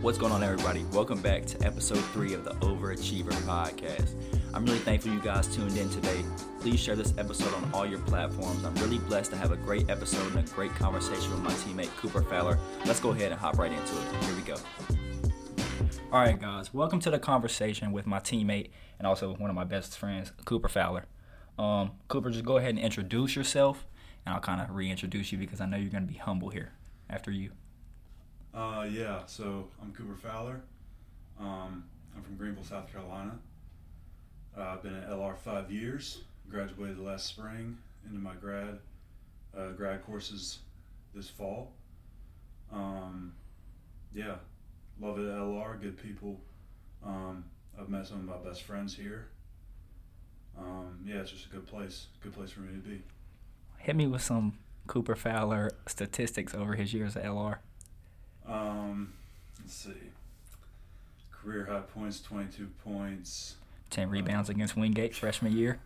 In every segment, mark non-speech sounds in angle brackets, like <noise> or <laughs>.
What's going on, everybody? Welcome back to episode three of the Overachiever Podcast. I'm really thankful you guys tuned in today. Please share this episode on all your platforms. I'm really blessed to have a great episode and a great conversation with my teammate Cooper Fowler. Let's go ahead and hop right into it. Here we go. All right, guys, welcome to the conversation with my teammate and also one of my best friends, Cooper Fowler. Um, Cooper, just go ahead and introduce yourself, and I'll kind of reintroduce you because I know you're going to be humble here after you. Uh, yeah, so I'm Cooper Fowler. Um, I'm from Greenville, South Carolina. Uh, I've been at LR five years. Graduated last spring into my grad uh, grad courses this fall. Um, yeah, love it at LR. Good people. Um, I've met some of my best friends here. Um, yeah, it's just a good place. Good place for me to be. Hit me with some Cooper Fowler statistics over his years at LR. Um, let's see. Career high points, 22 points. 10 rebounds against Wingate freshman year.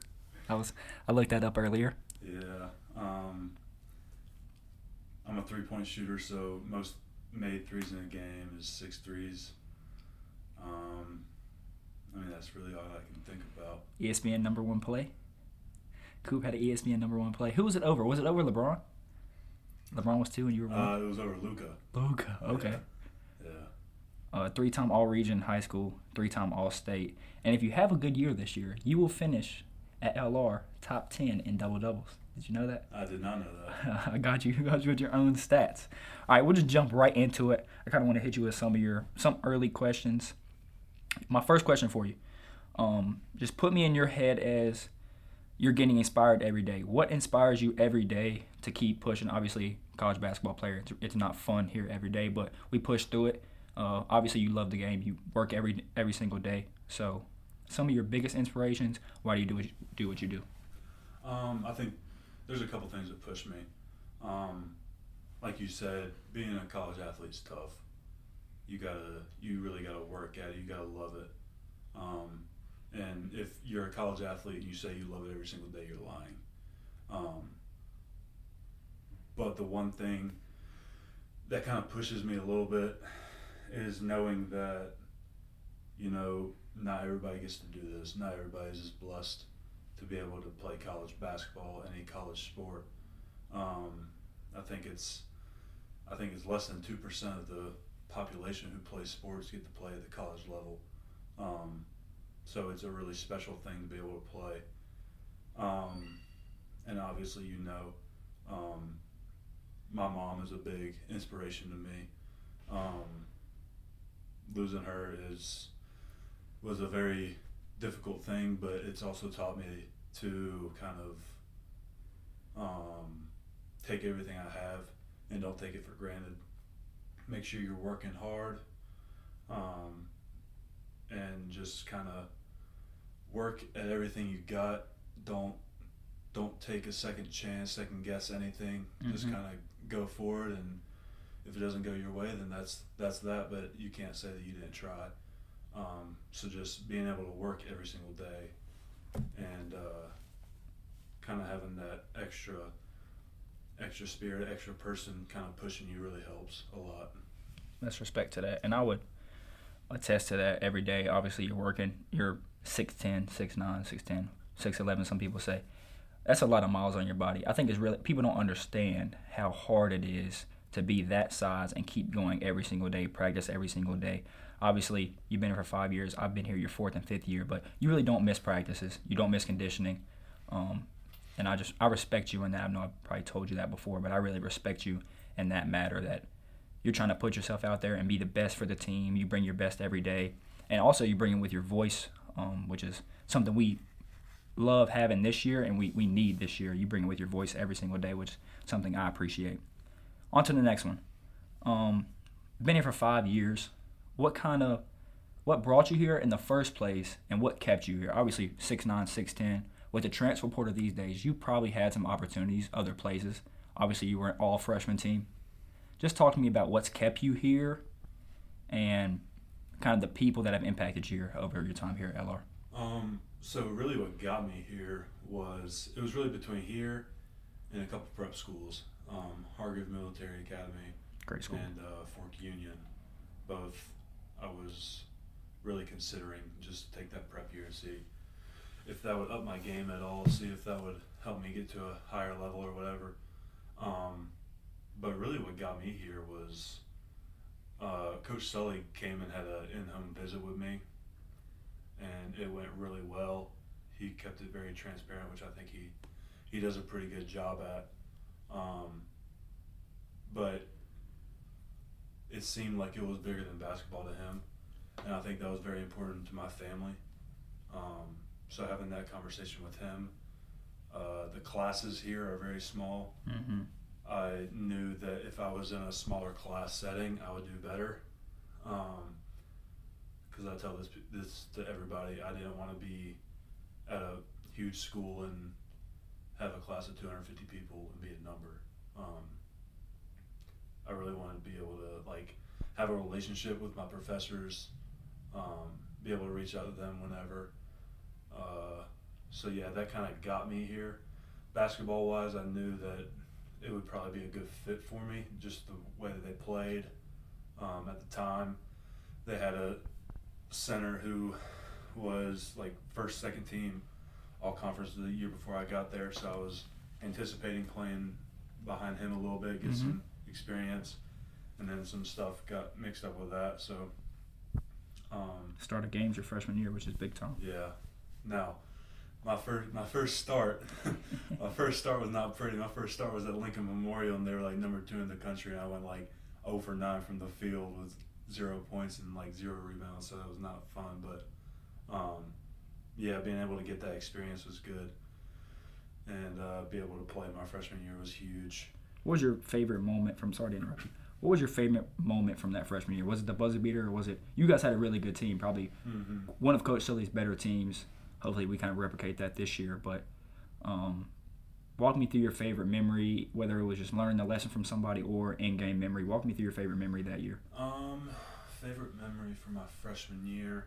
I was I looked that up earlier. Yeah. Um, I'm a three point shooter, so most made threes in a game is six threes. Um, I mean, that's really all I can think about. ESPN number one play. Coop had an ESPN number one play. Who was it over? Was it over LeBron? LeBron was two and you were one. Uh, it was over Luka. Luka. Okay. Yeah. Uh, three-time All-Region high school, three-time All-State, and if you have a good year this year, you will finish at LR top ten in double doubles. Did you know that? I did not know that. <laughs> I got you. I <laughs> got you with your own stats. All right, we'll just jump right into it. I kind of want to hit you with some of your some early questions. My first question for you, um, just put me in your head as you're getting inspired every day. What inspires you every day to keep pushing? Obviously, college basketball player, it's, not fun here every day, but we push through it. Uh, obviously, you love the game. You work every every single day. So, some of your biggest inspirations. Why do you do what you, do what you do? Um, I think there's a couple things that push me. Um, like you said, being a college athlete is tough. You gotta, you really gotta work at it. You gotta love it. Um, and if you're a college athlete and you say you love it every single day, you're lying. Um, but the one thing that kind of pushes me a little bit is knowing that, you know, not everybody gets to do this. Not everybody is as blessed to be able to play college basketball, any college sport. Um, I think it's, I think it's less than two percent of the population who plays sports get to play at the college level. Um, so it's a really special thing to be able to play. Um, and obviously, you know, um, my mom is a big inspiration to me. Um, losing her is was a very difficult thing, but it's also taught me to kind of um, take everything I have and don't take it for granted. Make sure you're working hard, um, and just kind of work at everything you got. Don't don't take a second chance, second guess anything. Just Mhm. kind of go for it, and if it doesn't go your way, then that's that's that. But you can't say that you didn't try. Um, so just being able to work every single day, and uh, kind of having that extra extra spirit, extra person kind of pushing you really helps a lot. Let's respect to that. And I would attest to that every day. Obviously, you're working, you're 6'10, 6'9, 6'10, 6'11, some people say. That's a lot of miles on your body. I think it's really, people don't understand how hard it is to be that size and keep going every single day, practice every single day. Obviously, you've been here for five years. I've been here your fourth and fifth year, but you really don't miss practices. You don't miss conditioning. Um, and I just, I respect you in that. I know I probably told you that before, but I really respect you in that matter that you're trying to put yourself out there and be the best for the team. You bring your best every day, and also you bring it with your voice, um, which is something we love having this year and we, we need this year. You bring it with your voice every single day, which is something I appreciate. On to the next one. Um, been here for five years. What kind of what brought you here in the first place and what kept you here? Obviously, 6'9, 6'10. With the transfer portal these days, you probably had some opportunities other places. Obviously, you were an all freshman team. Just talk to me about what's kept you here and kind of the people that have impacted you over your time here at LR. Um, so really, what got me here was it was really between here and a couple prep schools, um, Hargrave Military Academy Great school. and uh, Fork Union, both I was really considering just to take that prep year and see if that would up my game at all, see if that would help me get to a higher level or whatever. Um, but really, what got me here was uh, Coach Sully came and had an in-home visit with me, and it went really well. He kept it very transparent, which I think he he does a pretty good job at. Um, but it seemed like it was bigger than basketball to him, and I think that was very important to my family. Um, so having that conversation with him, uh, the classes here are very small. Mm-hmm. I knew that if I was in a smaller class setting, I would do better. Because I tell this this to everybody, I didn't want to be at a huge school and have a class of 250 people and be a number. Um, I really wanted to be able to like have a relationship with my professors, um, be able to reach out to them whenever. Uh, so yeah, that kind of got me here. Basketball wise, I knew that it would probably be a good fit for me, just the way that they played. Um, at the time, they had a center who was like first, second team all conference the year before I got there, so I was anticipating playing behind him a little bit, get Mhm. some experience, and then some stuff got mixed up with that. So, um, Started games your freshman year, which is big time. yeah. Now, my first my first start, <laughs> my first start was not pretty. My first start was at Lincoln Memorial, and they were like number two in the country, and I went like 0 for 9 from the field with zero points and like zero rebounds, so that was not fun. But um, yeah, being able to get that experience was good, and uh, be able to play my freshman year was huge. What was your favorite moment from? Sorry to interrupt you. What was your favorite moment from that freshman year? Was it the buzzer beater, or was it you guys had a really good team? Probably Mm-hmm. one of Coach Sully's better teams. Hopefully, we kind of replicate that this year. But um, walk me through your favorite memory, whether it was just learning a lesson from somebody or in-game memory. Walk me through your favorite memory that year. Um, favorite memory from my freshman year.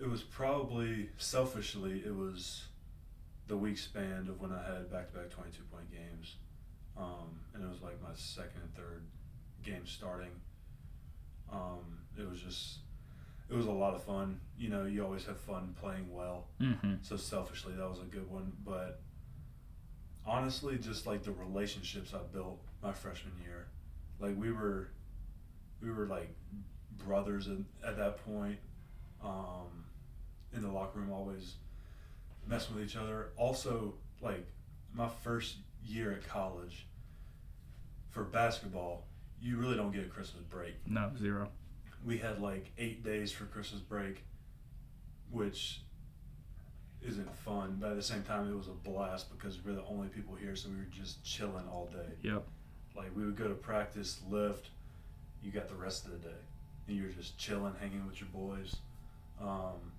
It was probably selfishly it was the week span of when I had back to back twenty two point games. Um, and it was like my second and third game starting. Um, it was just it was a lot of fun. You know, you always have fun playing well. Mm-hmm. So selfishly, that was a good one. But honestly, just like the relationships I built my freshman year, like we were, we were like brothers at, at that point. Um, in the locker room, always messing with each other. Also, like my first year at college for basketball, you really don't get a Christmas break No, zero. We had like eight days for Christmas break, which isn't fun, but at the same time, it was a blast because we're the only people here, so we were just chilling all day. Yep. Like we would go to practice, lift, you got the rest of the day, and you're just chilling, hanging with your boys. Um,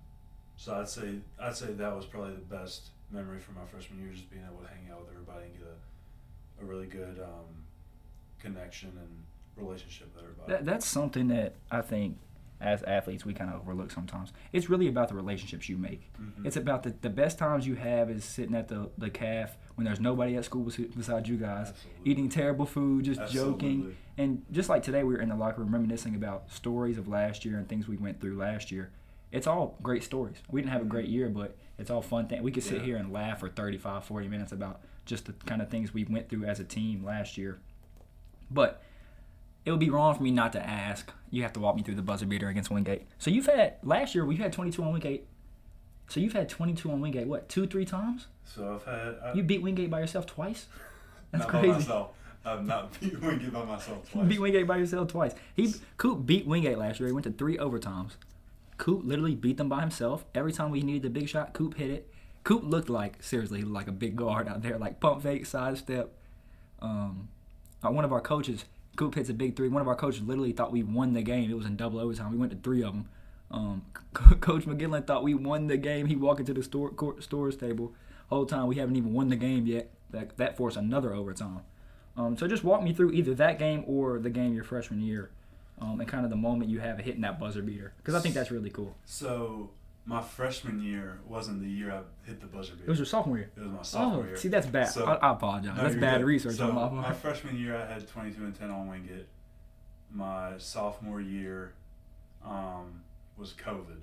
so I'd say I'd say that was probably the best memory from my freshman year, just being able to hang out with everybody and get a, a really good um, connection and relationship with everybody. That, that's something that I think as athletes we kind of overlook sometimes. It's really about the relationships you make. Mhm. It's about the, the best times you have is sitting at the, the calf when there's nobody at school bes- besides you guys, Absolutely. eating terrible food, just joking. And just like today, we were in the locker room reminiscing about stories of last year and things we went through last year. It's all great stories. We didn't have a great year, but it's all fun things. We could sit Yeah. here and laugh for 35, 40 minutes about just the kind of things we went through as a team last year. But it would be wrong for me not to ask. You have to walk me through the buzzer beater against Wingate. So you've had last year we had 22 on Wingate. So you've had 22 on Wingate. What two, three times? So I've had I, You beat Wingate by yourself twice. <laughs> That's crazy. I've not <laughs> beat Wingate by myself <laughs> twice. beat Wingate by yourself twice. He Coop beat Wingate last year. He went to three overtimes. Coop literally beat them by himself. Every time we needed the big shot, Coop hit it. Coop looked like seriously like a big guard out there, like pump fake, sidestep. Um, uh, one of our coaches, Coop hits a big three. One of our coaches literally thought we won the game. It was in double overtime. We went to three of them. Um, <laughs> Coach McGillen thought we won the game. He walked into the store court, stores table. Whole time we haven't even won the game yet. That that forced another overtime. Um, so just walk me through either that game or the game your freshman year, um, and kind of the moment you have hitting that buzzer beater, because I think that's really cool. So my freshman year wasn't the year I hit the buzzer beater. It was your sophomore year. It was my sophomore oh, year. see, that's bad. So- I, I apologize. No, that's bad good. research So my my freshman year, I had 22 and 10 on Wingate. My sophomore year, um, was COVID.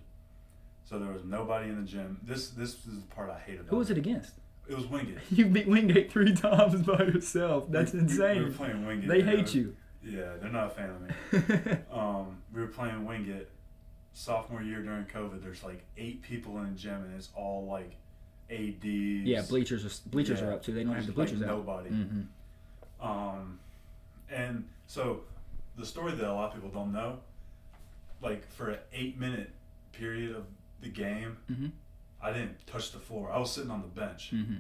So there was nobody in the gym. This this is the part I hate about Who was it against? It was Wingate. <laughs> You beat Wingate three times by yourself. That's We- we- insane. We were playing Wingate. they hate you. Yeah, they're not a fan of me. <laughs> um, we were playing Wingate sophomore year during COVID. There's like eight people in the gym, and it's all like ads. yeah, bleachers are bleachers Yeah. are up too. They don't have the bleachers like, out. nobody. hmm Um, and so the story that a lot of people don't know, like for an eight minute period of the game, hmm I didn't touch the floor. I was sitting on the bench. hmm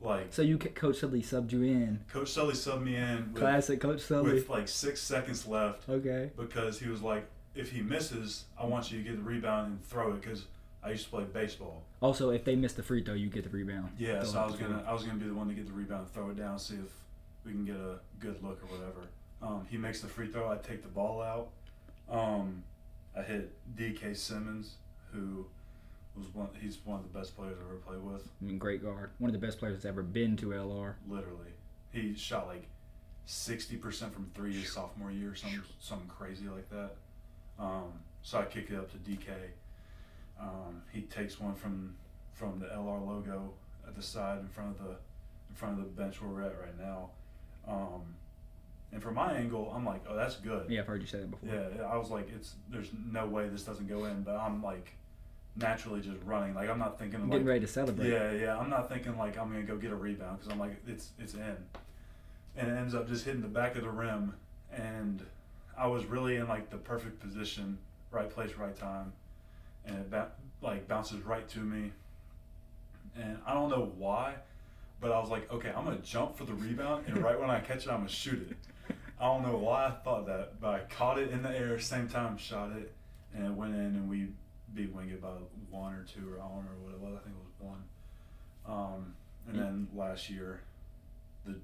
Like So you Coach Sully subbed you in. Coach Sully subbed me in with, Classic Coach Sully. with like six seconds left okay. because he was like, if he misses, I want you to get the rebound and throw it because I used to play baseball. Also, if they miss the free throw, you get the rebound. Yeah, so I was gonna. I was gonna be the one to get the rebound, throw it down, see if we can get a good look or whatever. Um, he makes the free throw. I take the ball out. Um, I hit D.K. Simmons, who was one. He's one of the best players I've ever played with. I mean, great guard. One of the best players that's ever been to LR. Literally, he shot like sixty percent from three his sophomore year, something something crazy like that. Um, so I kick it up to DK. Um, he takes one from from the LR logo at the side in front of the in front of the bench where we're at right now. Um, and from my angle, I'm like, oh, that's good. Yeah, I've heard you say that before. Yeah, I was like, it's there's no way this doesn't go in, but I'm like naturally just running. Like I'm not thinking like getting ready to celebrate. yeah, yeah. I'm not thinking like I'm gonna go get a rebound because I'm like it's it's in, and it ends up just hitting the back of the rim, and I was really in like the perfect position, right place, right time, and it ba- like bounces right to me, and I don't know why, but I was like, okay, I'm gonna jump for the rebound, and right when I catch it, I'm gonna shoot it. I don't know why I thought that, but I caught it in the air, same time shot it, and it went in, and we beat Wingate by one or two, or I don't remember what it was. I think it was one. Um, and then last year, the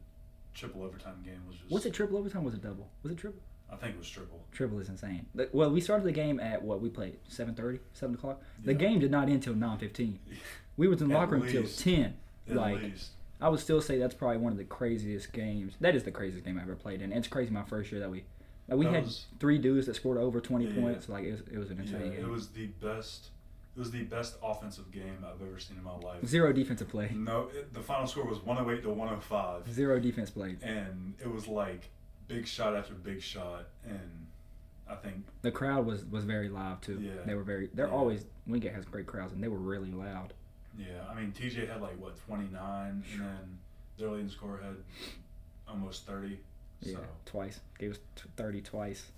triple overtime game was just. Was it triple overtime? Was it double? Was it triple? I think it was triple. Triple is insane. The- Well, we started the game at what we played 7:30, 7 o'clock. The Yeah. game did not end till 9:15. <laughs> We was in the locker room till 10. At like least. I would still say that's probably one of the craziest games. That is the craziest game I ever played in. It's crazy my first year that we like we That had was- three dudes that scored over 20 Yeah, points. Like it was, it was an Yeah, insane it was the best. It was the best offensive game I've ever seen in my life. Zero defensive play. No, it, the final score was 108 to 105, Zero defense played. and it was like big shot after big shot, and I think The crowd was was very live too. Yeah. They were very. They're Yeah. always Wingate has great crowds and they were really loud. yeah, I mean TJ had like what 29, and then their leading scorer had almost 30. Yeah, So twice. Gave us 30 twice.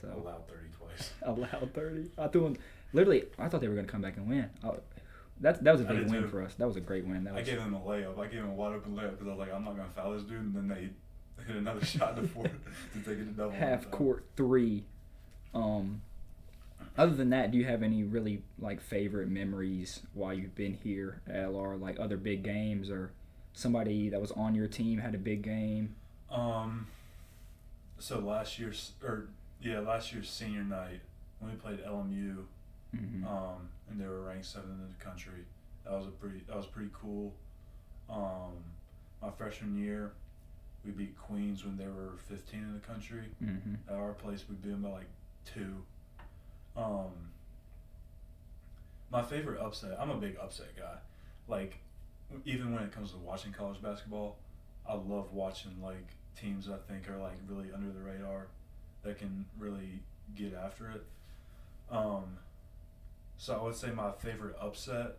So allowed 30 twice. <laughs> allowed 30. I threw them. Literally, I thought they were going to come back and win. I, that that was a big win too. for us. That was a great win. That I was gave them a layup. I gave them a wide open layup because I was like, I'm not gonna foul this dude, and then they <laughs> hit another shot in the fourth <laughs> to take it to double. half court three. Um, other than that, do you have any really like favorite memories while you've been here at LR? Like other big games or somebody that was on your team had a big game? Um, so last year's or yeah, last year's senior night when we played LMU, hmm um, and they were ranked seventh in the country. That was a pretty that was pretty cool. Um, my freshman year, we beat Queens when they were 15 in the country. hmm At our place, we beat them by like two. Um, my favorite upset. I'm a big upset guy. Like, even when it comes to watching college basketball, I love watching like teams I think are like really under the radar, that can really get after it. Um, so I would say my favorite upset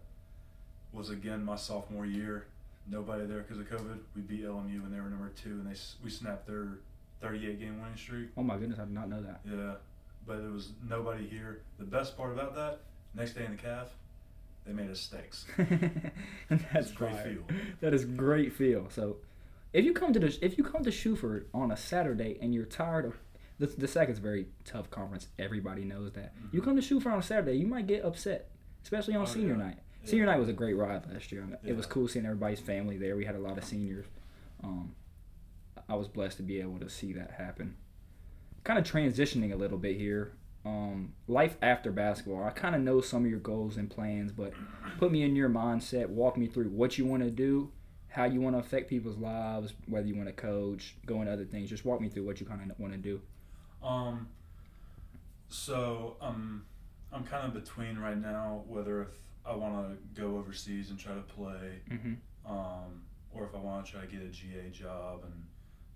was again my sophomore year. Nobody there because of COVID. We beat LMU and they were number two, and they we snapped their 38 game winning streak. Oh my goodness, I did not know that. Yeah, but there was nobody here. The best part about that, next day in the calf, they made us steaks. <laughs> That's a great fire. feel. <laughs> That is great feel. So, if you come to the if you come to Shuford on a Saturday and you're tired of the the second's a very tough conference. Everybody knows that. You Mhm. come to Shuford on a Saturday, you might get upset, especially on Oh, senior yeah. night. Senior night was a great ride last year. It was cool seeing everybody's family there. We had a lot of seniors. Um, I was blessed to be able to see that happen. Kind of transitioning a little bit here. Um, life after basketball. I kind of know some of your goals and plans, but put me in your mindset. Walk me through what you want to do, how you want to affect people's lives, whether you want to coach, go into other things. Just walk me through what you kind of want to do. Um, So um, I'm kind of between right now whether if I want to go overseas and try to play, Mm-hmm. um, or if I want to try to get a GA job and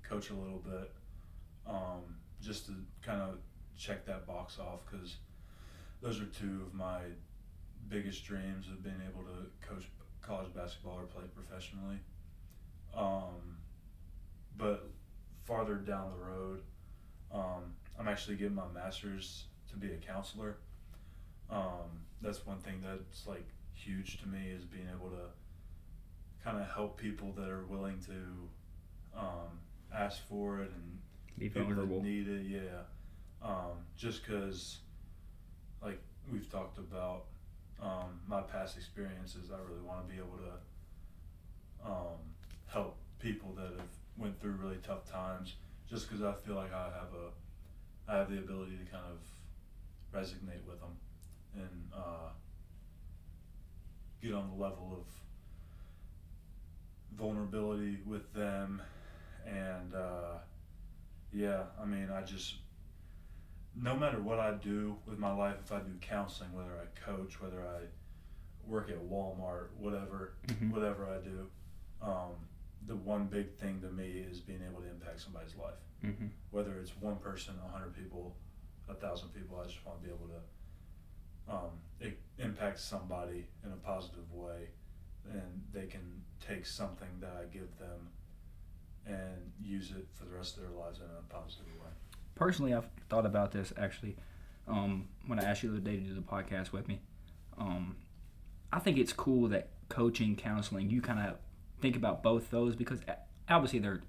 coach a little bit, um, just to kind of check that box off because those are two of my biggest dreams of being able to coach college basketball or play professionally. Um, but farther down the road, um, I'm actually getting my master's to be a counselor. Um, that's one thing that's like huge to me is being able to kind of help people that are willing to um, ask for it and Be people that vulnerable. need it. Yeah, um, just because, like we've talked about, um, my past experiences, I really want to be able to um, help people that have went through really tough times. Just because I feel like I have a, I have the ability to kind of resonate with them and uh, get on the level of vulnerability with them and uh, yeah i mean i just no matter what i do with my life if i do counseling whether i coach whether i work at walmart whatever Mhm. whatever i do um, the one big thing to me is being able to impact somebody's life Mm-hmm. whether it's one person, a hundred people, a thousand people. I just want to be able to um, i- impact somebody in a positive way, and they can take something that I give them and use it for the rest of their lives in a positive way. Personally, I've thought about this actually. Um, when I asked you the other day to do the podcast with me, um, I think it's cool that coaching, counseling, you kind of think about both those because obviously they're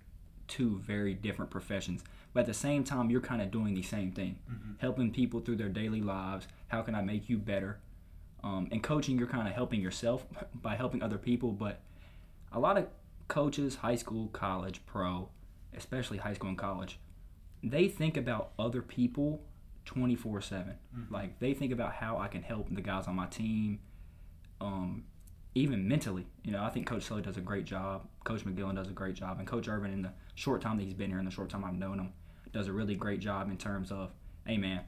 two very different professions, but at the same time, you're kind of doing the same thing, Mm-hmm. helping people through their daily lives. How can I make you better? Um, and coaching, you're kind of helping yourself <laughs> by helping other people, but a lot of coaches, high school, college, pro, especially high school and college, they think about other people 24 7. Mhm. Like, they think about how I can help the guys on my team, um, even mentally. You know, I think Coach Sully does a great job. Coach McGillen does a great job. And Coach Irvin, in the short time that he's been here, in the short time I've known him, does a really great job in terms of, hey, man,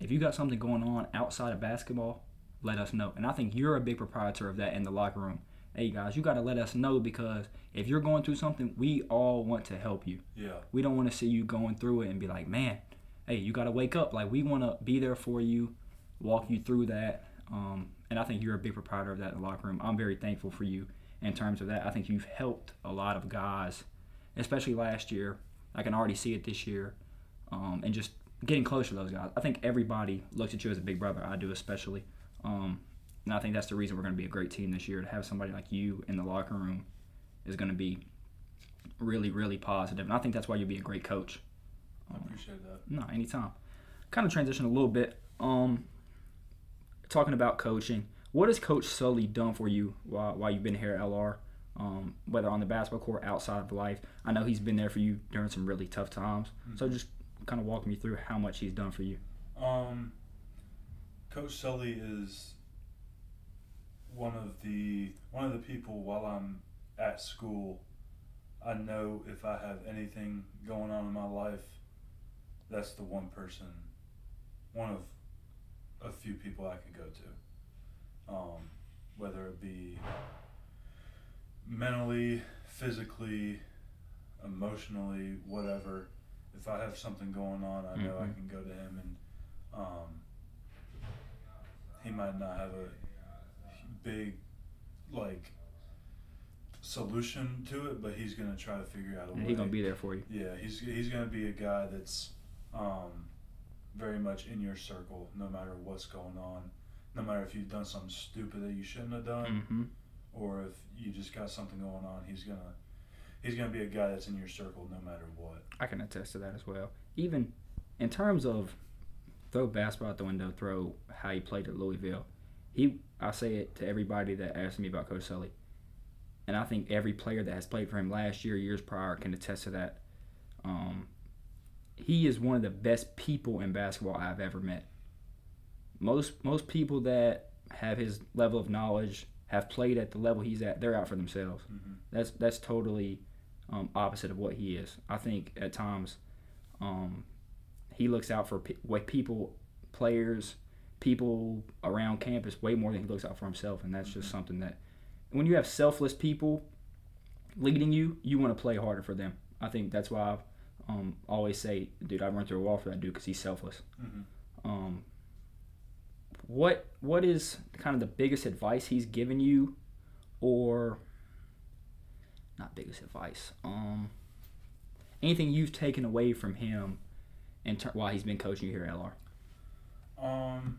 if you got something going on outside of basketball, let us know. And I think you're a big proprietor of that in the locker room. Hey, guys, you got to let us know because if you're going through something, we all want to help you. Yeah, We don't want to see you going through it and be like, man, hey, you got to wake up. Like, we want to be there for you, walk you through that. Um, and I think you're a big proprietor of that in the locker room. I'm very thankful for you in terms of that. I think you've helped a lot of guys, especially last year. I can already see it this year. Um, and just getting close to those guys. I think everybody looks at you as a big brother. I do, especially. Um, and I think that's the reason we're going to be a great team this year. To have somebody like you in the locker room is going to be really, really positive. And I think that's why you'll be a great coach. I appreciate that. No, anytime. Kind of transition a little bit. Um, talking about coaching, what has Coach Sully done for you while, while you've been here at LR? Um, whether on the basketball court, outside of life. I know he's been there for you during some really tough times. So just kind of walk me through how much he's done for you. Um, Coach Sully is one of the one of the people while I'm at school. I know if I have anything going on in my life, that's the one person, one of a few people I can go to. Um, whether it be mentally, physically, emotionally, whatever. If I have something going on, I know I Mhm. can go to him and um, he might not have a big like solution to it, but he's gonna try to figure out a And way. he's going to be there for you. Yeah, he's he's gonna be a guy that's um, very much in your circle, no matter what's going on, no matter if you've done something stupid that you shouldn't have done, hmm or if you just got something going on. He's gonna he's gonna be a guy that's in your circle no matter what. I can attest to that as well. Even in terms of throw basketball out the window, throw how he played at Louisville. He, I say it to everybody that asks me about Coach Sully, and I think every player that has played for him last year, years prior, can attest to that. Um, he is one of the best people in basketball I've ever met. Most most people that have his level of knowledge have played at the level he's at. They're out for themselves. Mm-hmm. That's that's totally um, opposite of what he is. I think at times um, he looks out for pe- what people players, people around campus way more than he looks out for himself, and that's just Mm-hmm. something that when you have selfless people leading you, you want to play harder for them. I think that's why I um, always say, dude, I run through a wall for that dude because he's selfless. hmm Um, what what is kind of the biggest advice he's given you, or not biggest advice? Um, anything you've taken away from him, in ter- while he's been coaching you here at LR? Um,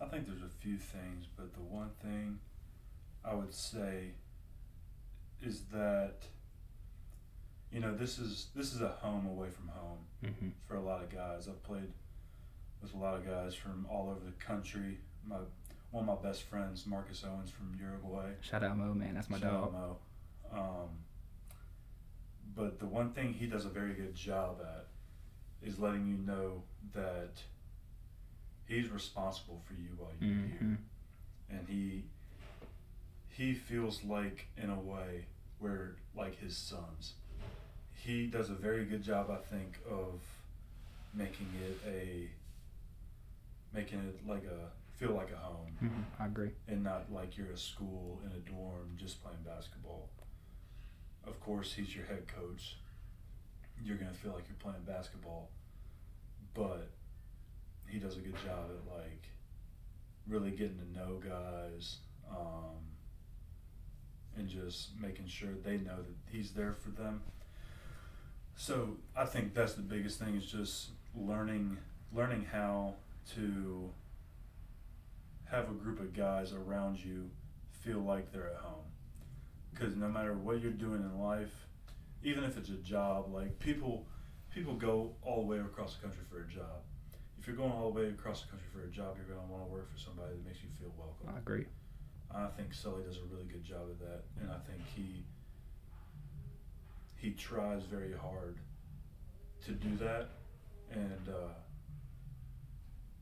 I think there's a few things, but the one thing I would say is that you know this is this is a home away from home Mm-hmm. for a lot of guys. I've played with a lot of guys from all over the country. My one of my best friends, Marcus Owens from Uruguay. Shout out Mo, man, that's my Shout out dog. Mo. Um, but the one thing he does a very good job at is letting you know that he's responsible for you while you're hmm here, and he he feels like in a way where like his sons. He does a very good job, I think, of making it a making it like a feel like a home hmm I agree. and not like you're a school in a dorm just playing basketball. Of course, he's your head coach. You're gonna feel like you're playing basketball, but he does a good job at like really getting to know guys um, and just making sure they know that he's there for them. So I think that's the biggest thing is just learning learning how to have a group of guys around you feel like they're at home. Because no matter what you're doing in life, even if it's a job, like people, people go all the way across the country for a job. If you're going all the way across the country for a job, you're going to want to work for somebody that makes you feel welcome. I agree. I think Sully does a really good job of that, and I think he he tries very hard to do that. And uh,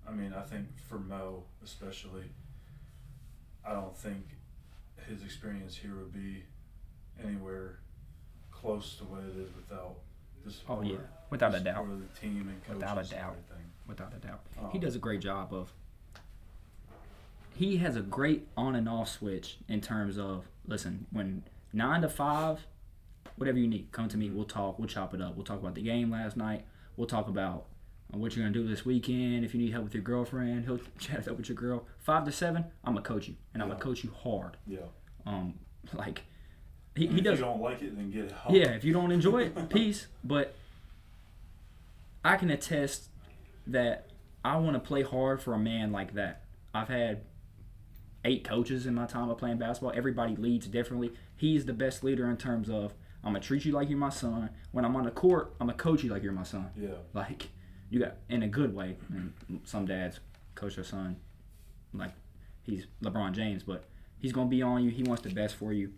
I mean, I think for Mo especially, I don't think his experience here would be anywhere close to what it is without the support. Oh, yeah. Without a doubt. of the team and coaches Without a doubt. Without a doubt. He Um, does a great job of. He has a great on and off switch in terms of listen when nine to five, whatever you need, come to me. We'll talk. We'll chop it up. We'll talk about the game last night. We'll talk about uh, what you're gonna do this weekend. If you need help with your girlfriend, he'll <laughs> chat it up with your girl. Five to seven, I'm gonna coach you, and I'm Yeah. gonna coach you hard. Yeah. Um, <laughs> like he, And he if does you don't like it, then get it out. yeah, if you don't enjoy it, <laughs> peace. But I can attest that I want to play hard for a man like that. I've had eight coaches in my time of playing basketball. Everybody leads differently. He's the best leader in terms of I'm gonna treat you like you're my son. When I'm on the court, I'm gonna coach you like you're my son. Yeah. Like you got in a good way. And some dads coach their son like he's LeBron James, but he's gonna be on you. He wants the best for you,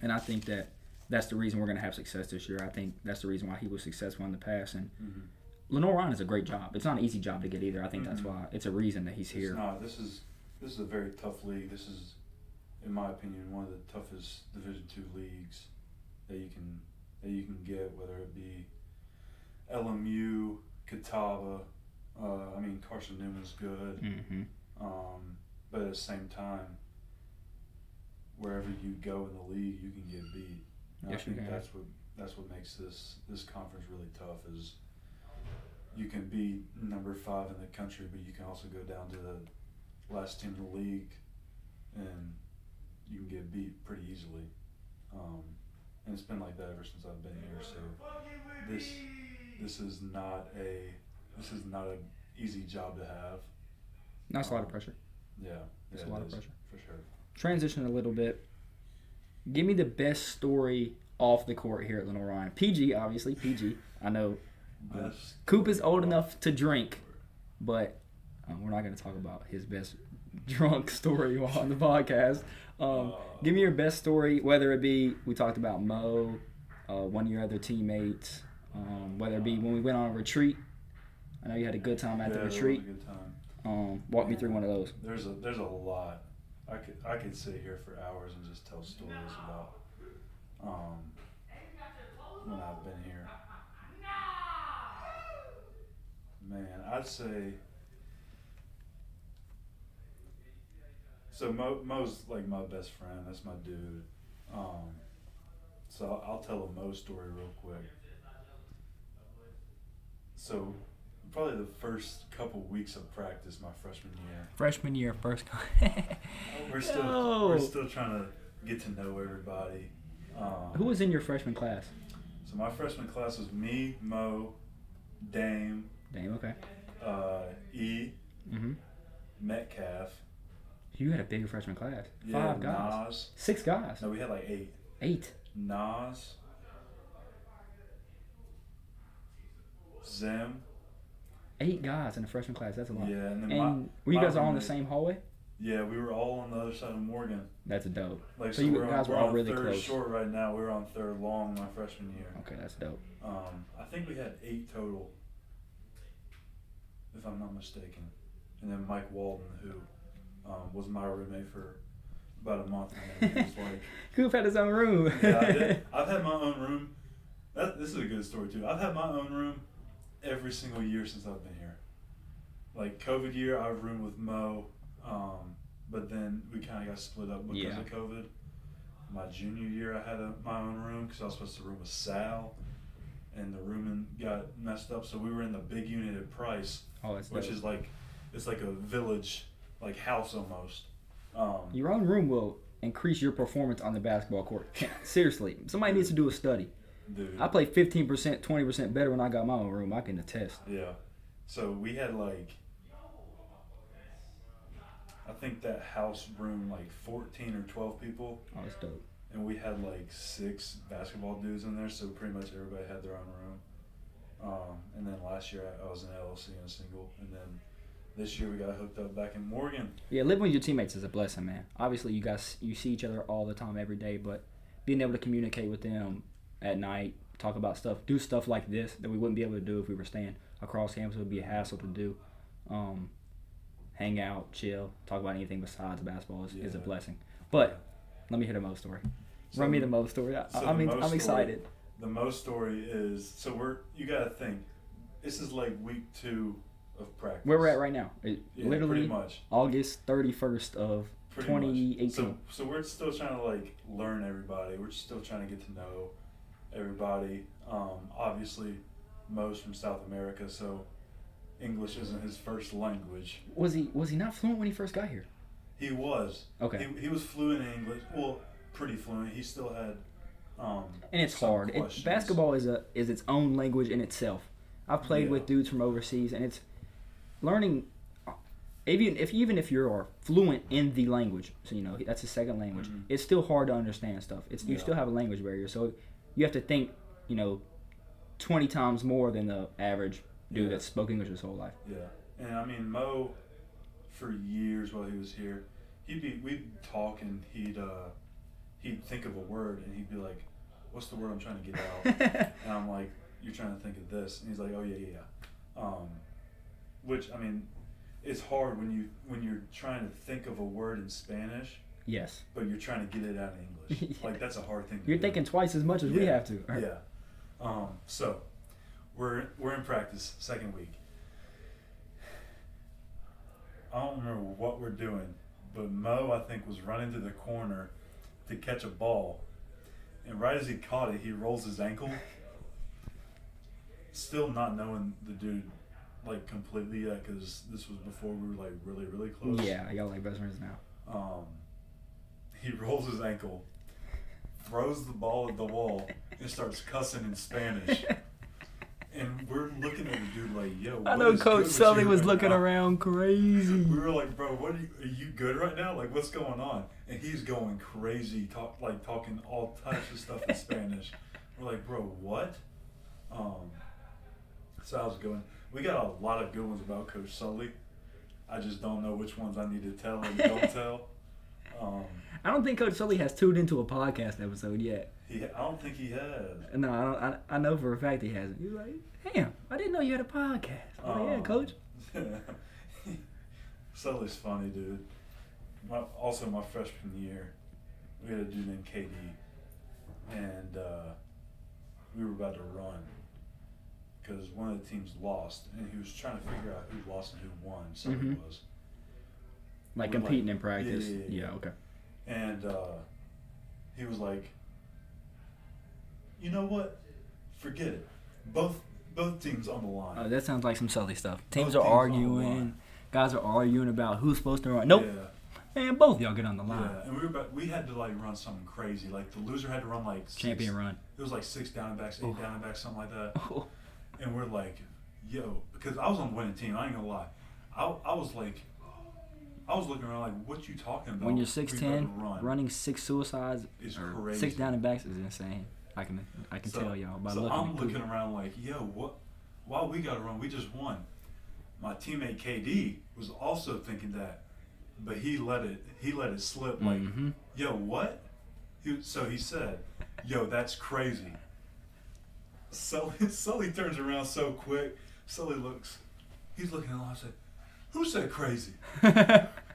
and I think that that's the reason we're gonna have success this year. I think that's the reason why he was successful in the past. And Mhm. Lenoir-Rhyne is a great job. It's not an easy job to get either. I think that's Mhm. why it's a reason that he's It's here. not. This is this is a very tough league. This is, in my opinion, one of the toughest Division two leagues that you can that you can get. Whether it be LMU, Catawba. Uh, I mean, Carson Newman's good, hmm um, but at the same time, wherever you go in the league, you can get beat. Yes, I think can. that's what that's what makes this this conference really tough. Is you can be number five in the country, but you can also go down to the last team in the league, and you can get beat pretty easily. Um, and it's been like that ever since I've been here. So this this is not a this is not an easy job to have. That's a lot of pressure. Yeah, It's yeah, a lot it of pressure. for sure. Transition a little bit. Give me the best story off the court here at Lenoir-Rhyne. PG, obviously PG. I know Uh, Best Coop is old enough to drink, but um, we're not going to talk about his best <laughs> drunk story while on the podcast. Um, give me your best story, whether it be we talked about Mo, uh, one of your other teammates, um, whether it be when we went on a retreat. I know you had a good time at yeah, the retreat. a good time. Um, walk me through one of those. There's a there's a lot. I could I could sit here for hours and just tell stories about um, when I've been here. Man, I'd say. So Mo, Mo's like my best friend. That's my dude. Um, so I'll, I'll tell a Mo story real quick. So, probably the first couple weeks of practice my freshman year. Freshman year, first. <laughs> We're still No. we're still trying to get to know everybody. Um, Who was in your freshman class? So my freshman class was me, Mo, Dame, Damn. Okay. uh, E, Mhm. Metcalf. You had a big freshman class. Yeah, Five guys. Nas. Six guys. No, we had like eight. Eight. Nas, Zim. Eight guys in the freshman class. That's a lot. Yeah, and then And my, were you guys all in the same hallway? Yeah, we were all on the other side of Morgan. That's dope. Like So so, you we're guys on, were all on really third close. short right now. We were on third long my freshman year. Okay, that's dope. Um, I think we had eight total, if I'm not mistaken. And then Mike Walden, who um, was my roommate for about a month, and then he was like, <laughs> Coop had his own room. "Yeah, I did. <laughs> I've had my own room. That this is a good story too. I've had my own room every single year since I've been here. Like COVID year, I've roomed with Mo, um, but then we kind of got split up because Yeah. of COVID. My junior year, I had a, my own room because I was supposed to room with Sal, and the rooming got messed up. So we were in the big unit at Price, oh, which dope. is like it's like a village, like house almost. Um, Your own room will increase your performance on the basketball court. <laughs> Seriously, somebody needs to do a study. Dude, I play 15%, 20% better when I got my own room. I can attest. Yeah. So we had like I think that house room like 14 or 12 people Oh, that's dope. and we had like six basketball dudes in there so pretty much everybody had their own room. Um, and then last year I, I was in LLC and a single and then this year we got hooked up back in Morgan. Yeah, living with your teammates is a blessing, man. Obviously, you guys you see each other all the time, every day, but being able to communicate with them at night, talk about stuff, do stuff like this that we wouldn't be able to do if we were staying across campus It would be a hassle to do. Um, hang out, chill, talk about anything besides basketball is, is a blessing. But let me hear the Mo story. So Run me the Mo story. I, so I mean, I'm story- excited. The most story is so we're you got to think this is like week 2 of practice. Where we're at right now, it, Yeah, literally. August 31st of Pretty 2018. Much. So, so we're still trying to like learn everybody. We're still trying to get to know everybody. Um, obviously, Mo's from South America, so English isn't his first language. was he was he not fluent when he first got here? He was. Okay. He, he was fluent in English. Well, pretty fluent. He still had. Um, and it's hard. It, basketball is a is its own language in itself. I've played Yeah. with dudes from overseas, and it's learning. Even if even if you're fluent in the language, so you know that's a second language, Mhm. it's still hard to understand stuff. It's you still have a language barrier, so you have to think, you know, twenty times more than the average dude Yeah. that spoke English his whole life. Yeah, and I mean Mo, for years while he was here, he'd be we'd talk and he'd uh, he'd think of a word and he'd be like, "What's the word I'm trying to get out?" <laughs> and I'm like, "You're trying to think of this," and he's like, "Oh yeah, yeah, yeah." Um, which I mean, it's hard when you when you're trying to think of a word in Spanish, yes, but you're trying to get it out in English. <laughs> Yeah. Like that's a hard thing. To you're do. thinking twice as much as we have to. Yeah. Um, so we're we're in practice, second week. I don't remember what we're doing, but Mo I think was running to the corner to catch a ball, and right as he caught it, he rolls his ankle. <laughs> Still not knowing the dude like completely yet, because this was before we were like really really close. Yeah, I got like best friends now. Um, he rolls his ankle, throws the ball at the wall, and starts cussing in Spanish. And we're looking at the dude like, "Yo, I know Coach Sully was right looking now?" around crazy. We were like, "Bro, what are you? Are you good right now? Like, what's going on?" And he's going crazy, talk like talking all types of stuff in Spanish. We're like, "Bro, what?" Um, so I was going. We got a lot of good ones about Coach Sully. I just don't know which ones I need to tell and don't <laughs> tell. Um, I don't think Coach Sully has tuned into a podcast episode yet. he, I don't think he has. No, I don't. I, I know for a fact he hasn't. He's like, damn, I didn't know you had a podcast. Like, yeah, Um, Coach. <laughs> Sully's funny, dude. My, also, my freshman year, we had a dude named KD, and uh, we were about to run, because one of the teams lost, and he was trying to figure out who lost and who won. So Mhm. it was, Like like- competing in practice. yeah, yeah, yeah. okay. And uh, he was like, "You know what? Forget it. Both both teams on the line." Oh, that sounds like some Sully stuff. Teams Both are teams arguing. Guys are arguing about who's supposed to run. Nope. Yeah. Man, both y'all get on the line. Yeah, and we were about, we had to like run something crazy. Like the loser had to run like six, Champion run. It was like six down and backs, eight Oof. down and backs, something like that. <laughs> Oh, And we're like, yo, because I was on the winning team. I ain't gonna lie. I, I was like, I was looking around like, what you talking about? when you're six ten, run. running six suicides Is or crazy. six down and backs is insane. I can I can So- tell y'all by so looking. I'm looking around like, yo, what? Why we got to run? We just won. My teammate KD was also thinking that, but he let it he let it slip. Like, Mhm. yo, what? He, so he said, yo, that's crazy. So <laughs> Sully turns around so quick. Sully looks. He's looking at I said, who said crazy? <laughs>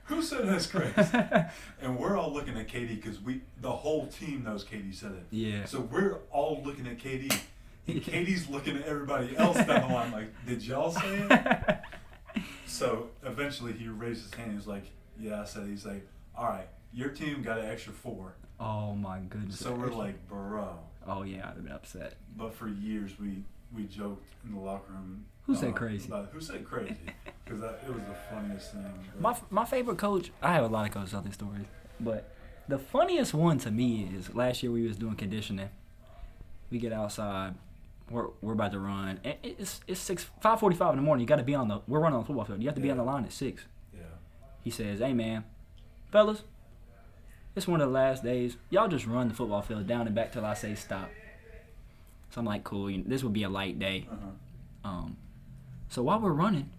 Who said that's crazy? <laughs> and we're all looking at KD because we the whole team knows KD said it. yeah. So we're all looking at KD. <laughs> And KD's looking at everybody else down the line like, did y'all say it? <laughs> So eventually he raised his hand. He was like, yeah, I said it. He's like, all right, your team got an extra four. oh my goodness. So we're like, bro. Oh yeah, I'd have been upset. But for years we we joked in the locker room. Who said uh, crazy? about- who said crazy? Because it was the funniest thing. My my favorite coach. I have a lot of coaches other stories, but the funniest one to me is last year we was doing conditioning. We get outside. We're, we're about to run. And it's it's six five forty five in the morning. You got to be on the. We're running on the football field. You have to be on the line at six. yeah. He says, "Hey man, fellas, it's one of the last days. Y'all just run the football field down and back till I say stop." So I'm like, "Cool. You this would be a light day." Uh-huh. Um, so while we're running,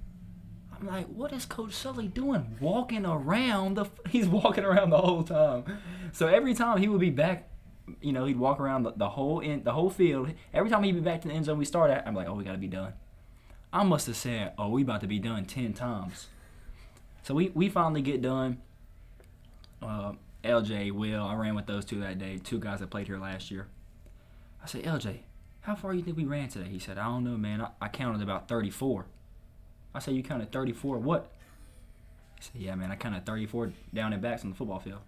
I'm like, what is Coach Sully doing? Walking around the. <laughs> He's walking around the whole time. So every time he would be back, you know, he'd walk around the, the whole in the whole field. Every time he'd be back to the end zone we start at, I'm like, oh, we gotta be done. I must have said, oh, we about to be done ten times. So we we finally get done. Uh, LJ, Will, I ran with those two that day. Two guys that played here last year. I said, LJ, how far do you think we ran today? He said, I don't know, man. I, I counted about 34. I said, you counted 34 what? He said, yeah, man. I counted 34 down and backs on the football field.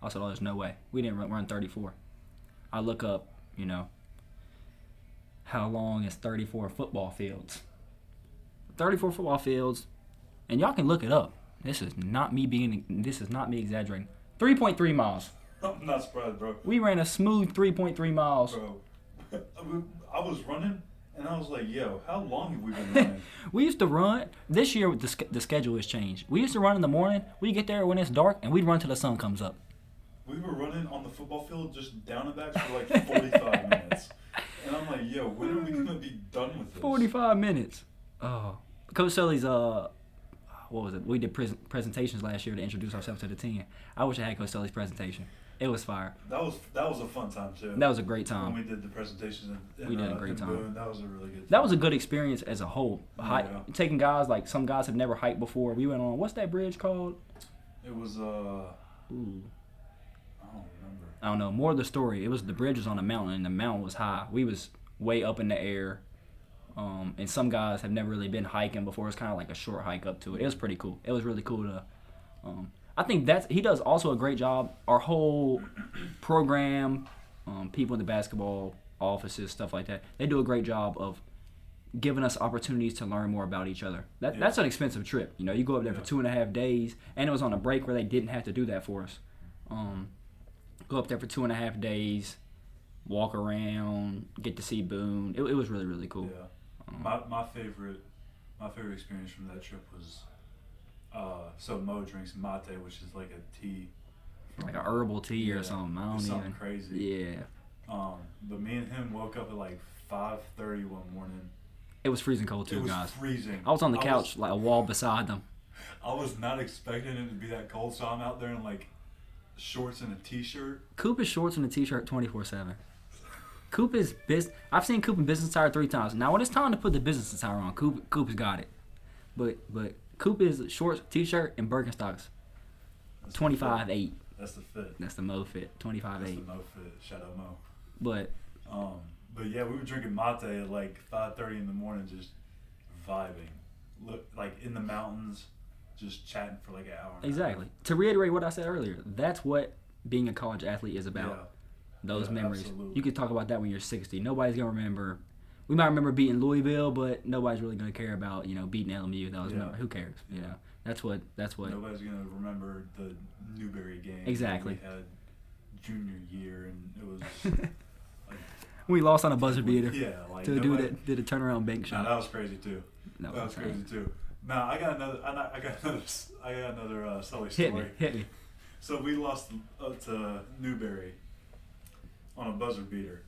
I said, oh, there's no way. We didn't run, run 34. I look up, you know, how long is 34 football fields? 34 football fields, and y'all can look it up. This is not me being, this is not me exaggerating. 3.3 miles. <laughs> I'm not surprised, bro. We ran a smooth 3.3 miles. Bro, <laughs> I was running and I was like, yo, how long have we been <laughs> running? We used to run this year. The, the schedule has changed. We used to run in the morning. We get there when it's dark, and we'd run till the sun comes up. we were running on the football field just down and back for like 45 <laughs> minutes. And I'm like, yo, when are we going to be done with this? Forty-five minutes. Oh, Coach Sully's uh, what was it? We did pres- presentations last year to introduce ourselves to the team. I wish I had Coach Sully's presentation. It was fire. That was that was a fun time too. That was a great time. when we did the presentations. In, in, We did a uh, great time. Boone. That was a really good. Time. That was a good experience as a whole. Hi- Yeah. Taking guys like some guys have never hiked before. We went on what's that bridge called? It was uh, Ooh. I don't remember. I don't know. More of the story. It was the bridge was on a mountain and the mountain was high. We was way up in the air. Um, and some guys have never really been hiking before. It's kind of like a short hike up to it. It was pretty cool. It was really cool to. Um, I think that's he does also a great job. Our whole program, um, people in the basketball offices, stuff like that, they do a great job of giving us opportunities to learn more about each other. That, Yeah. That's an expensive trip. You know, you go up there Yeah. for two and a half days, and it was on a break where they didn't have to do that for us. Um, go up there for two and a half days, walk around, get to see Boone. It, it was really really cool. Yeah. Um, My my favorite my favorite experience from that trip was uh so Mo drinks mate, which is like a tea. like a herbal tea Yeah, or something. I don't something even. crazy. Yeah, Um, but me and him woke up at like five thirty one morning. it was freezing cold it too, was guys. freezing. I was on the couch, like a wall beside them. I was not expecting it to be that cold, so I'm out there in like shorts and a t-shirt. Coop is shorts and a t-shirt, twenty four seven. Coop is biz. I've seen Coop in business attire three times. Now when it's time to put the business attire on, Coop Coop has got it. But but Coop is shorts, t-shirt, and Birkenstocks. Twenty five eight. That's the fit. That's the Mo fit. Twenty five That's eight. the Mo fit. Shadow Mo. But Um, But yeah, we were drinking mate at like five thirty in the morning, just vibing, look like in the mountains, just chatting for like an hour. and a half. Exactly. To reiterate what I said earlier, that's what being a college athlete is about. Yeah. Those Yeah, memories. absolutely. You could talk about that when you're 60. Nobody's gonna remember. We might remember beating Louisville, but nobody's really gonna care about you know beating LMU. That was Yeah. who cares? You know, that's what that's what. Nobody's gonna remember the Newberry game. Exactly. We had junior year, and it was <laughs> like We lost on a buzzer beater Yeah, like to a dude that did a turnaround bank shot. Nah, that was crazy too. No, that was crazy too. Now I got another. I got- <laughs> another. I got another uh, Sully Hit story. me, hit me. So we lost uh, to Newberry on a buzzer beater.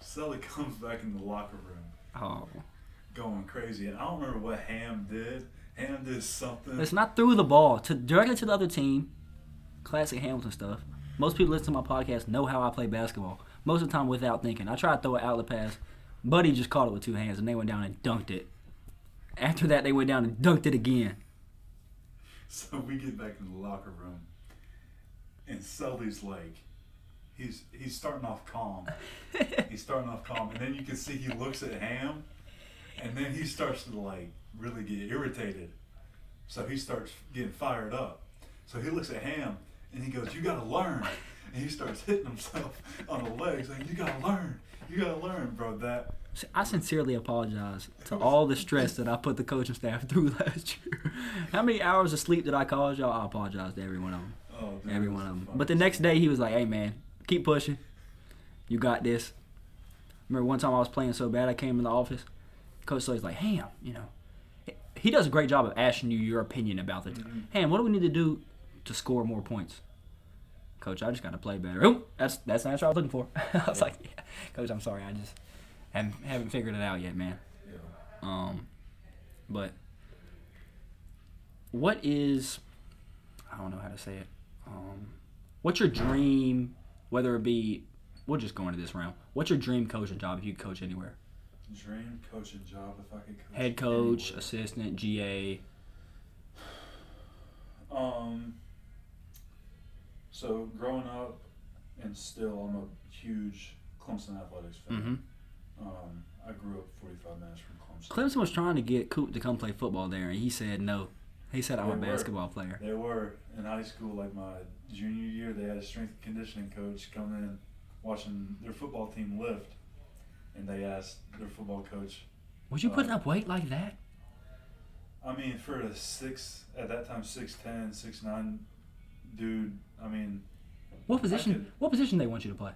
Sully <laughs> comes back in the locker room Oh, going crazy, and I don't remember what Ham did. Ham did something. it's not through the ball to directly to the other team. Classic Hamilton stuff. Most people listen to my podcast know how I play basketball. Most of the time without thinking. I try to throw it an outlet pass. Buddy just caught it with two hands and they went down and dunked it. After that, they went down and dunked it again. <laughs> So we get back in the locker room, and Sully's like, he's he's starting off calm. <laughs> he's starting off calm, and then you can see he looks at Ham, and then he starts to like really get irritated. So he starts getting fired up. So he looks at Ham, and he goes, "You gotta learn." And he starts hitting himself on the legs, like, "You gotta learn, you gotta learn, bro." That I sincerely apologize to all the stress that I put the coaching staff <laughs> through last year. How many hours of sleep did I cause y'all? I apologize to every one of them. oh, dude, Every one of them. But the next day, he was like, "Hey, man, keep pushing. You got this." Remember one time I was playing so bad, I came in the office. Coach Slay's like, "Ham, you know, he does a great job of asking you your opinion about the. Mhm. Ham, what do we need to do to score more points?" Coach, I just got to play better. Oh, that's that's the answer I was looking for. <laughs> I was Yeah. like, yeah. <laughs> "Coach, I'm sorry, I just haven't haven't figured it out yet, man." Yeah. Um, but what is I don't know how to say it. Um, what's your dream? Whether it be, we'll just go into this round. What's your dream coaching job if you could coach anywhere? Dream coaching job if I could coach. Head coach, anywhere. assistant, GA. Um. So growing up, and still, I'm a huge Clemson athletics fan. Mm-hmm. Um, I grew up 45 minutes from Clemson. Clemson was trying to get Coop to come play football there, and he said no. He said I'm a They were. basketball player. They were in high school, like my junior year. They had a strength and conditioning coach come in, watching their football team lift, and they asked their football coach. Was you putting Uh, up weight like that? I mean, for a six at that time, six ten, six nine, dude. I mean, What position? could- What position they want you to play?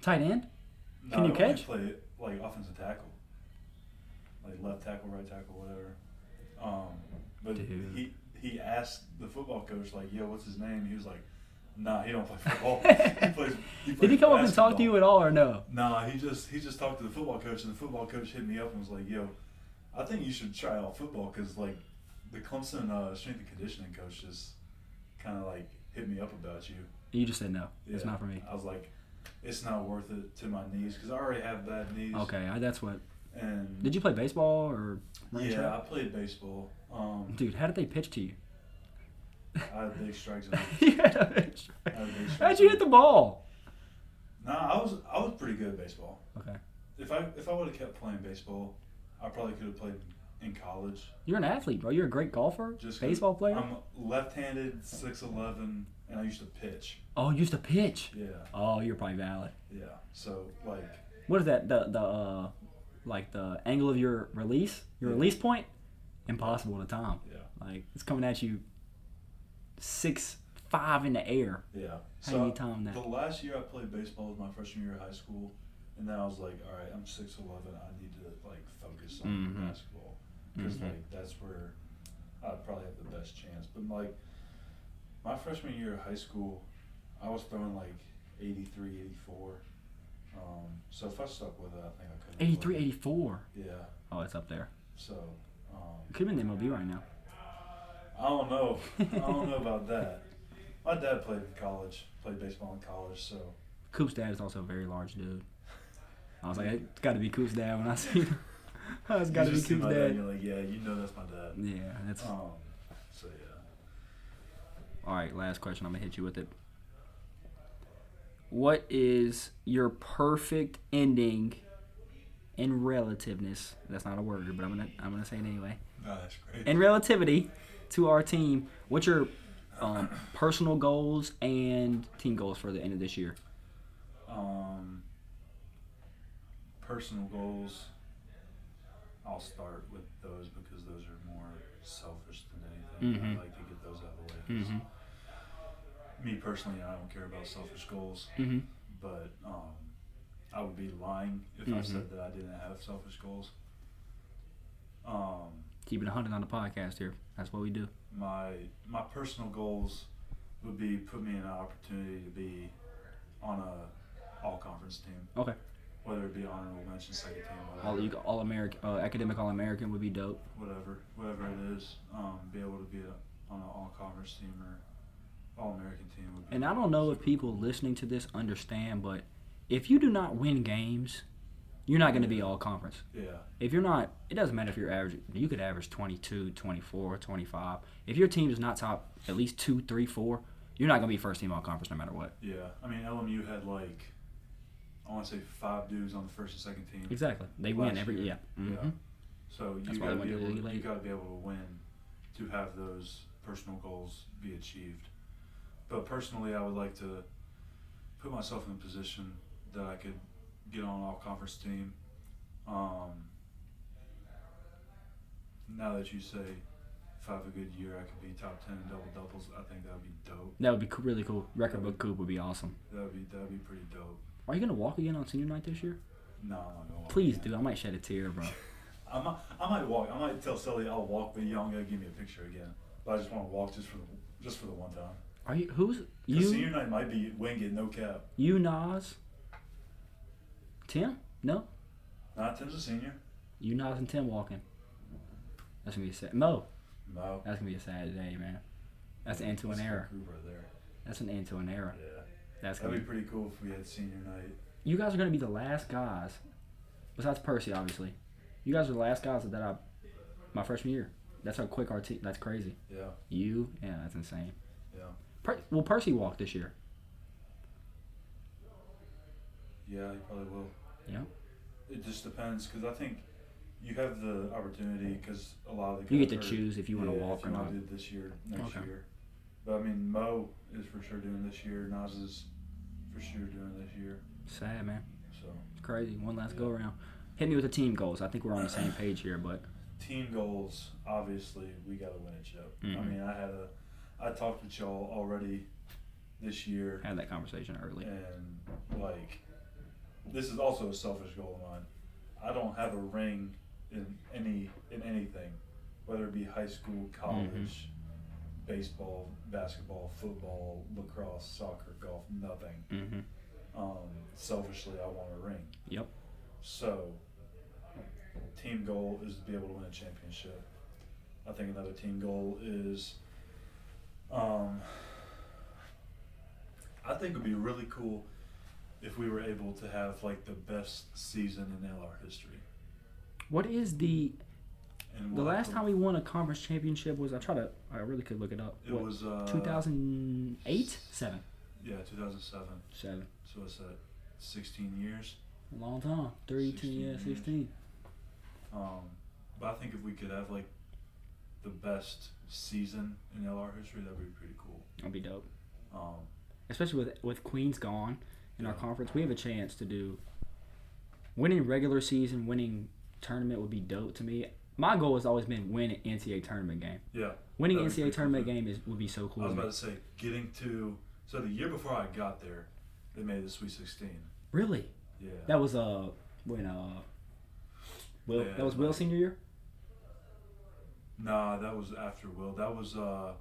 Tight end? no, Can you catch? Play like offensive tackle, like left tackle, right tackle, whatever. Um, but Dude. he he asked the football coach like, "Yo, what's his name?" He was like, "Nah, he don't play <laughs> football. he plays." He Did he come up and talk to you at all or no? Nah, he just he just talked to the football coach, and the football coach hit me up and was like, "Yo, I think you should try out football because like the Clemson uh, strength and conditioning coach just kind of like hit me up about you." You just said no. It's not for me. I was like, "It's not worth it to my knees because I already have bad knees." Okay, I, that's what. And Did you play baseball or? Yeah, track? I played baseball. Um, Dude, how did they pitch to you? I had big strike. <laughs> You had a big strike. I had a big strike How'd you hit the ball? Nah, I was I was pretty good at baseball. Okay, If I if I would have kept playing baseball, I probably could have played in college. you're an athlete, bro. You're a great golfer, Just baseball player. I'm left-handed, six eleven, and I used to pitch. oh, you used to pitch. Yeah, Oh, you're probably valid. yeah. So like, What is that? The the uh, like the angle of your release, your Yeah. release point, impossible to time. yeah, Like it's coming at you six five in the air. yeah. How So do you time that? the last year I played baseball was my freshman year of high school, and then I was like, all right, I'm six eleven. I need to like focus on Mhm. basketball because Mhm. like that's where I'd probably have the best chance. But like my freshman year of high school, I was throwing like 83, 84. Um, so if I stuck with it, I think I could. 83, 84. Yeah. Oh, it's up there. So um, could have been the MLB right now. I don't know. I don't know <laughs> about that. My dad played in college, played baseball in college, so Coop's dad is also a very large dude. I was like, it's got to be Coop's dad when I see him. <laughs> it's got to be Coop's dad. dad. You're like, yeah, you know that's my dad. Yeah, that's Um, so yeah. all right. Last question. I'm gonna hit you with it. What is your perfect ending in relativeness? That's not a word, but I'm gonna I'm gonna say it anyway. No, that's great. In relativity to our team, what's your um, personal goals and team goals for the end of this year? Um, personal goals. I'll start with those because those are more selfish than anything. Mhm. I like to get those out of the way. Mm-hmm. Me personally, I don't care about selfish goals, Mm-hmm. but um, I would be lying if I Mhm. said that I didn't have selfish goals. Um, Keeping a hundred on the podcast here. That's what we do. my my personal goals would be put me in an opportunity to be on a all conference team. Okay. Whether it be honorable mention, second team, whatever. All you all American, uh, academic all American would be dope. whatever, whatever it is, um, be able to be a, on an all conference team or all American team would be. And I don't know if people listening to this understand, but if you do not win games, you're not going to be all conference. Yeah, If you're not, it doesn't matter if you're average. You could average 22, 24, 25. If your team is not top at least two, three, four, you're not going to be first team all conference no matter what. yeah. I mean, LMU had like, I want to say five dudes on the first and second team. Exactly. They win every year. yeah. Yeah. hmm So you got to be able. To, you got to be able to win to have those personal goals be achieved. But personally, I would like to put myself in a position that I could get on all conference team. Um, now that you say if I have a good year, I could be top ten in double doubles. I think that would be dope. That would be co- really cool. Record book Coop would be awesome. That would be that would be pretty dope. Are you going to walk again on senior night this year? No, I'm not gonna walk. Please again. do. I might shed a tear, bro. <laughs> I might, I might walk. I might tell Sully I'll walk, but y'all gotta give me a picture again. But I just want to walk just for the just for the one time. Are you who's you? senior night might be Wingate, no cap. You Nas? Tim? No. Not Tim's a senior. You Nas and Tim walking. That's gonna be a sad. Mo. No. That's gonna be a sad day, man. That's an end to an era. right there. That's an end to an era. Yeah. That's gonna That'd be. be pretty cool if we had senior night. You guys are gonna be the last guys, besides Percy, obviously. You guys are the last guys that I, my freshman year. That's how quick our team. That's crazy. Yeah. You, yeah, that's insane. Yeah. Per, well, Percy walked this year. Yeah, he probably will. Yeah. It just depends because I think you have the opportunity because a lot of the You get guys to are- choose if you want to yeah, walk if or you wanna not. do this year, next Okay. year. But I mean, Mo is for sure doing this year. Nas is for sure doing this year. Sad, man. So It's crazy. One last go around. Hit me with the team goals. I think we're on the same page here, but <clears throat> team goals, obviously, we got to win a chip. I Mhm. mean, I had a, I talked with y'all already this year, had that conversation early. and like, this is also a selfish goal of mine. I don't have a ring in any in anything, whether it be high school, college, baseball, basketball, football, lacrosse, soccer, golf, nothing. Mm-hmm. Um, selfishly, I want a ring. Yep. So, team goal is to be able to win a championship. I think another team goal is, um, I think it would be really cool if we were able to have like the best season in LR history. What is the And the last time we won a conference championship was? I try to. I really could look it up. it What, was uh, 2008, seven, Yeah, 2007. seven. So it's at 16 years. A long time. 32 16 yeah, years. 16. Um, but I think if we could have like the best season in LR history, that'd be pretty cool. That'd be dope. Um, Especially with with Queens gone in our conference, we have a chance to do. Winning regular season, winning tournament would be dope to me. My goal has always been win an NCAA tournament game. yeah. Winning NCAA tournament cool. game is would be so cool. I was about to say getting to so the year before I got there, they made the Sweet 16. Really? Yeah. That was uh when uh Will Yeah, that was Will like- senior year. nah, that was after Will. That was uh,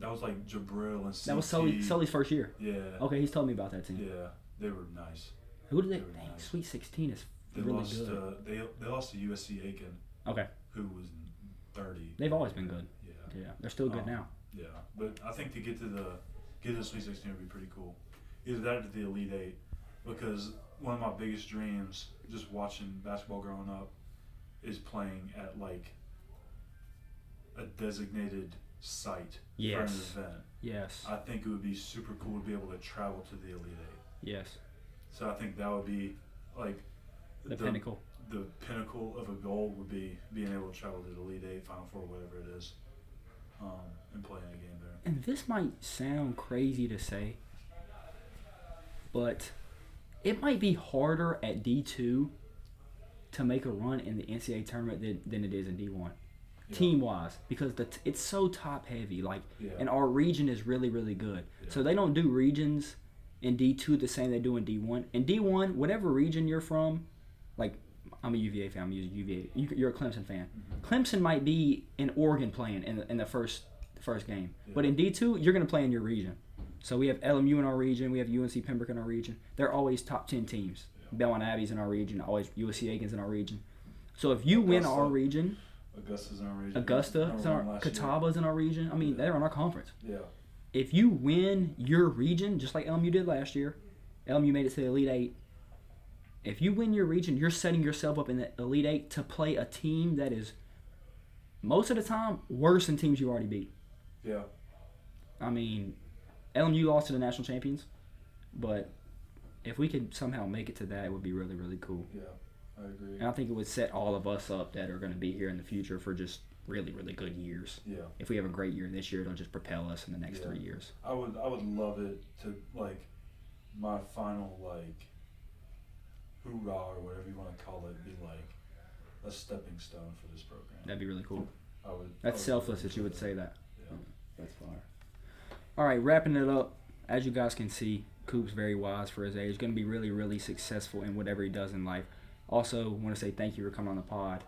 that was like Jabril and CT. That was Sully Sully's first year. Yeah. Okay, he's told me about that team. Yeah, they were nice. Who did they? They Dang, nice. Sweet Sixteen is They really lost. good. Uh, they they lost to USC Aiken, okay, who was 30. they've always been good. Yeah. Yeah, they're still good Um, now. Yeah, but I think to get to the get to the Sweet 16 would be pretty cool. Either that or the Elite Eight, because one of my biggest dreams, just watching basketball growing up, is playing at like a designated site Yes. for an event. Yes. I think it would be super cool to be able to travel to the Elite Eight. Yes. So I think that would be like The, pinnacle. the pinnacle of a goal would be being able to travel to the Elite Eight, Final Four, whatever it is, um, and playing a game there. And this might sound crazy to say, but it might be harder at D2 to make a run in the NCAA tournament than, than it is in D1, Yeah. team wise, because the t- it's so top heavy. Like, Yeah. and our region is really, really good. Yeah. So they don't do regions in D2 the same they do in D1. In D1, whatever region you're from, like, I'm a UVA fan, I'm a UVA. You, you're a Clemson fan. Mhm. Clemson might be in Oregon playing in the, in the first first game, but in D two you're going to play in your region. So we have LMU in our region, we have UNC Pembroke in our region. They're always top ten teams. Belmont Abbey's in our region, always USC Aikens in our region. So if you win our region, Augusta's in our region. Augusta, is in our, last year. Catawba's in our region. I mean, Yeah. they're in our conference. Yeah. If you win your region, just like LMU did last year, LMU made it to the Elite Eight. If you win your region, you're setting yourself up in the Elite Eight to play a team that is most of the time worse than teams you already beat. Yeah. I mean, LMU lost to the national champions, but if we could somehow make it to that, it would be really, really cool. Yeah. I agree. And I think it would set all of us up that are going to be here in the future for just really, really good years. Yeah. If we have a great year this year, it'll just propel us in the next Yeah. three years. I would I would love it to like my final like hoorah or whatever you want to call it be like a stepping stone for this program. That'd be really cool. I would. I That's would selfless that you would say that. Yeah. That's fire. All right, wrapping it up. As you guys can see, Coop's very wise for his age. He's going to be really, really successful in whatever he does in life. Also, want to say thank you for coming on the pod.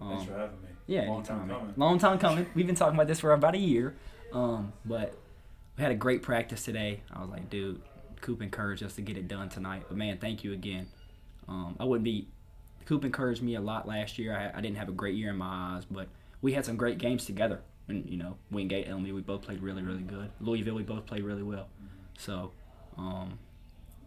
Thanks Um, for having me. Yeah, Long anytime. time coming. Long time coming. We've been talking about this for about a year. Um, but we had a great practice today. I was like, dude, Coop encouraged us to get it done tonight. But man, thank you again. Um, I wouldn't be. Coop encouraged me a lot last year. I, I didn't have a great year in my eyes, but we had some great games together. And you know, Wingate, LMU, we both played really, really good. Louisville, we both played really well. So, um,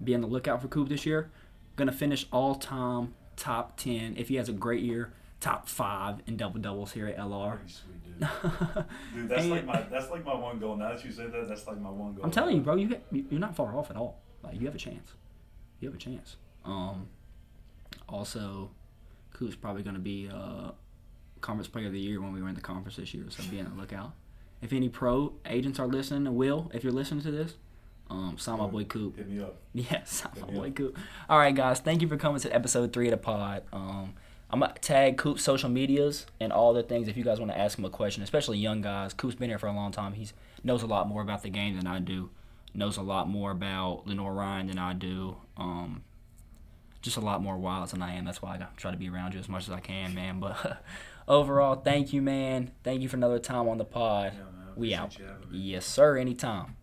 be on the lookout for Coop this year. Gonna finish all time top ten. If he has a great year, top five in double doubles here at LR. Dude. <laughs> Dude, that's And- like my that's like my one goal. Now that you said that, that's like my one goal. I'm telling you, bro, you you're not far off at all. Like you have a chance. You have a chance. Um, also, Coop's probably going to be uh, conference player of the year when we were in the conference this year. So be on the lookout. If any pro agents are listening, Will, if you're listening to this, um, sign my boy Coop. Hit me up. <laughs> Yeah, sign my boy Coop. All right, guys, thank you for coming to episode three of the pod. Um, I'm gonna tag Coop's social medias and all the things if you guys want to ask him a question, especially young guys. Coop's been here for a long time. He's knows a lot more about the game than I do. Knows a lot more about Lenoir-Rhyne than I do. Um, just a lot more wilds than I am. That's why I try to be around you as much as I can, man. But <laughs> overall, thank you, man. Thank you for another time on the pod. Yeah, man. we out. Yes, sir. Anytime.